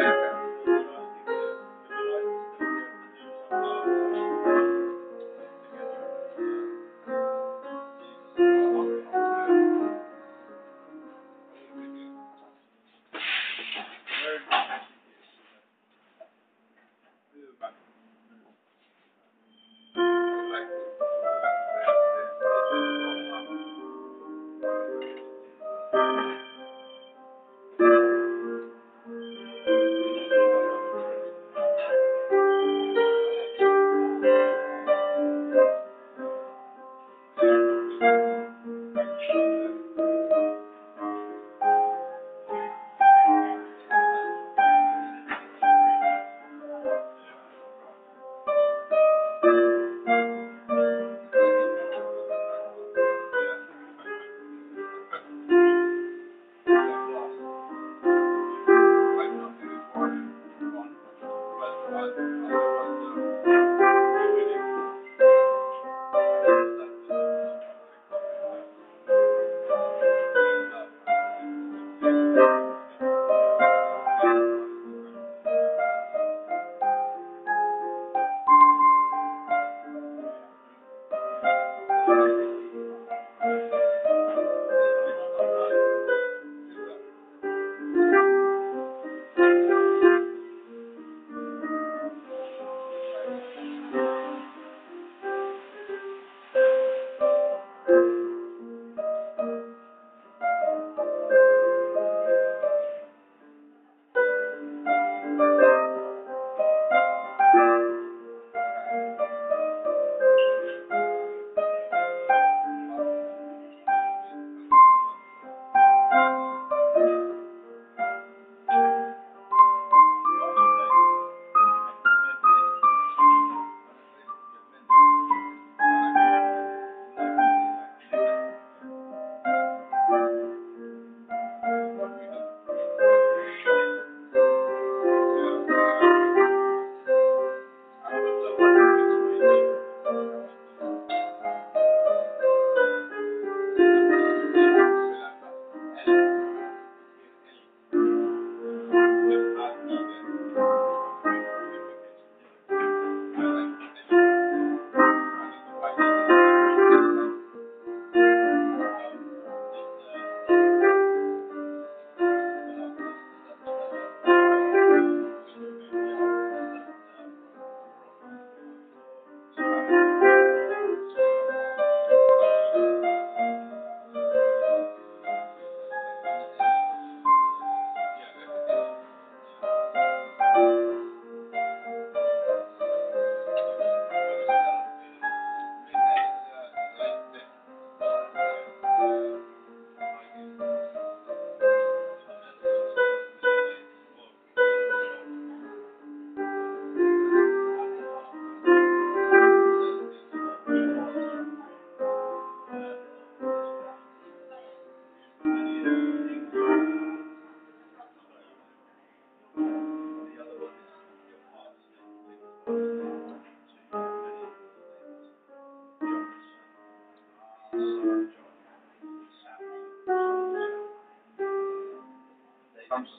Yeah.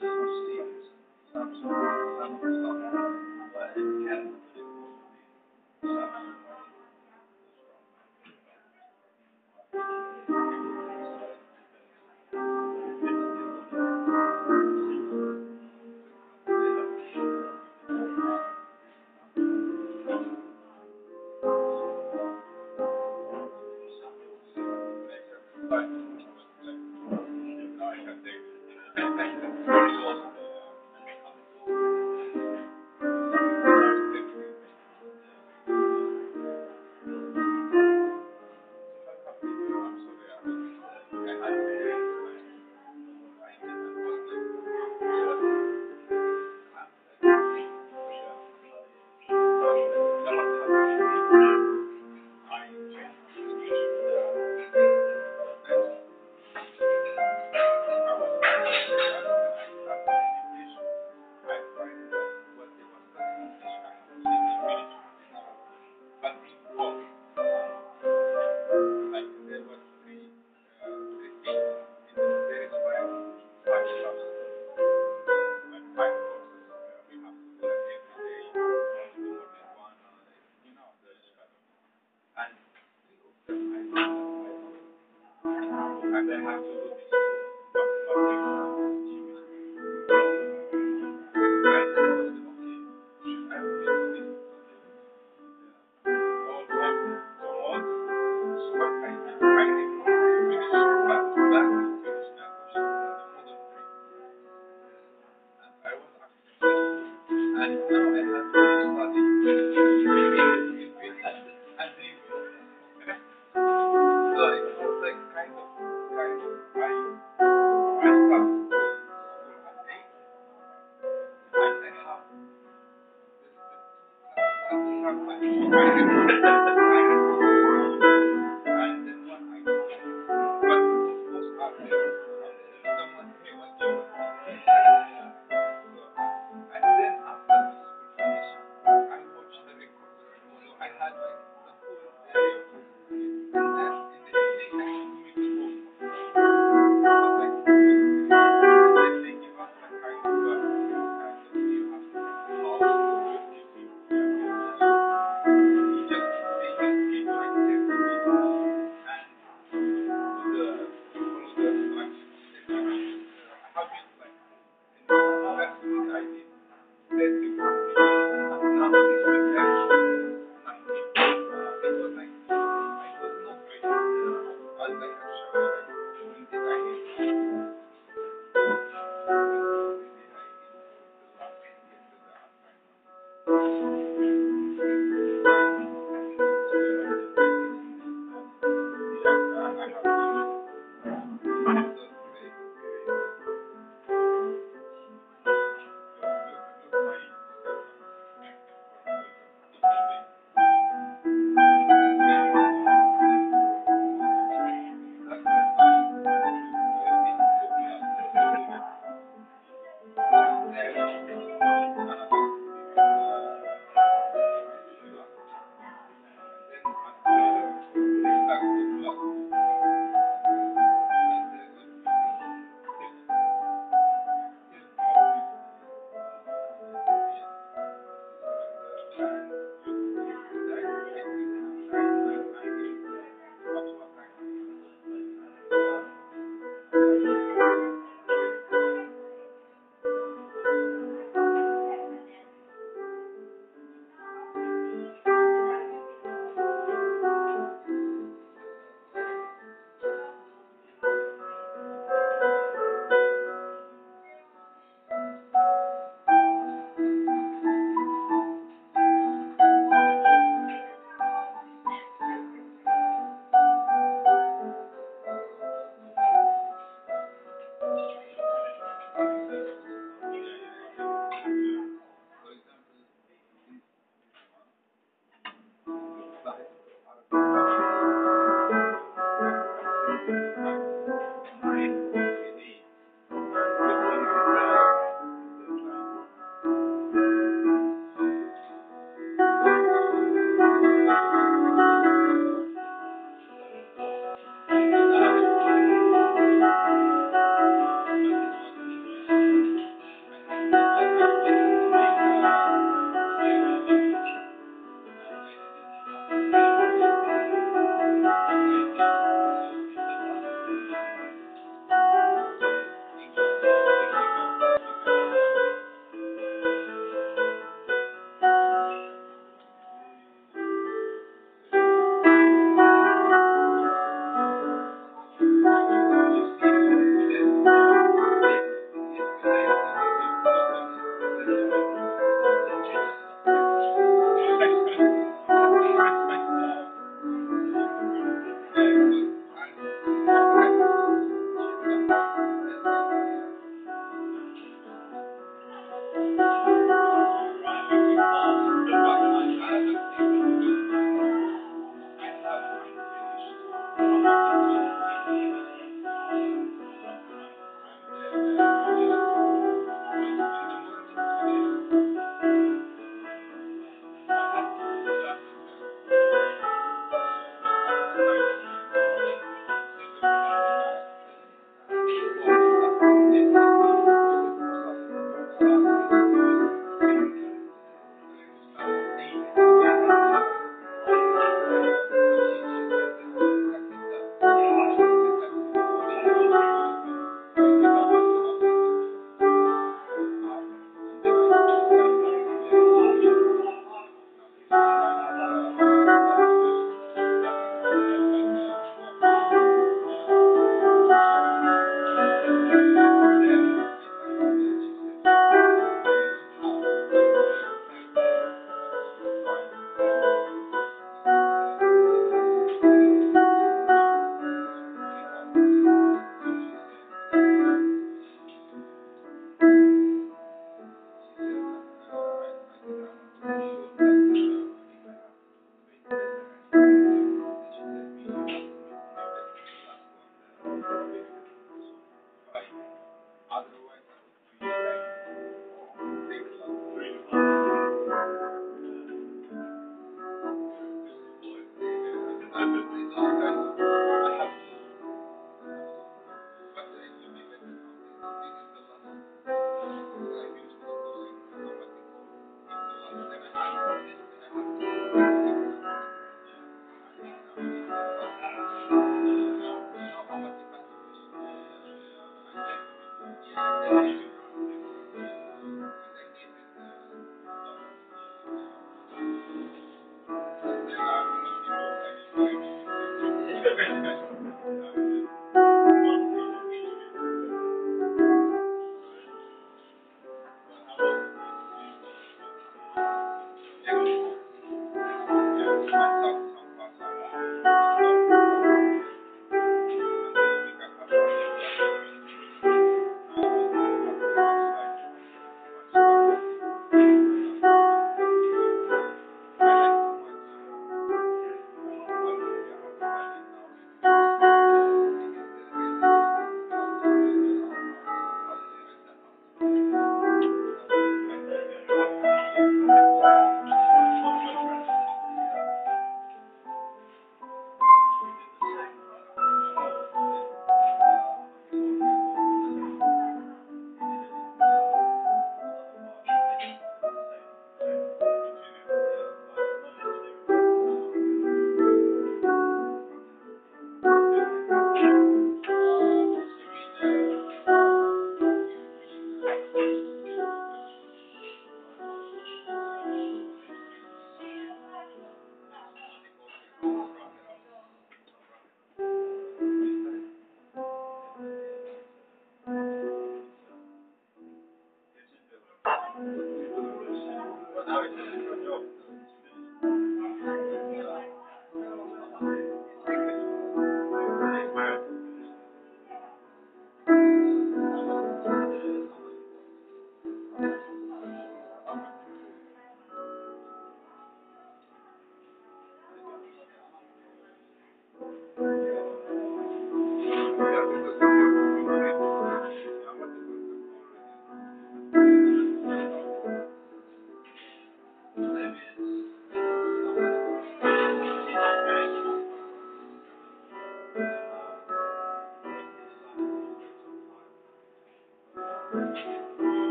some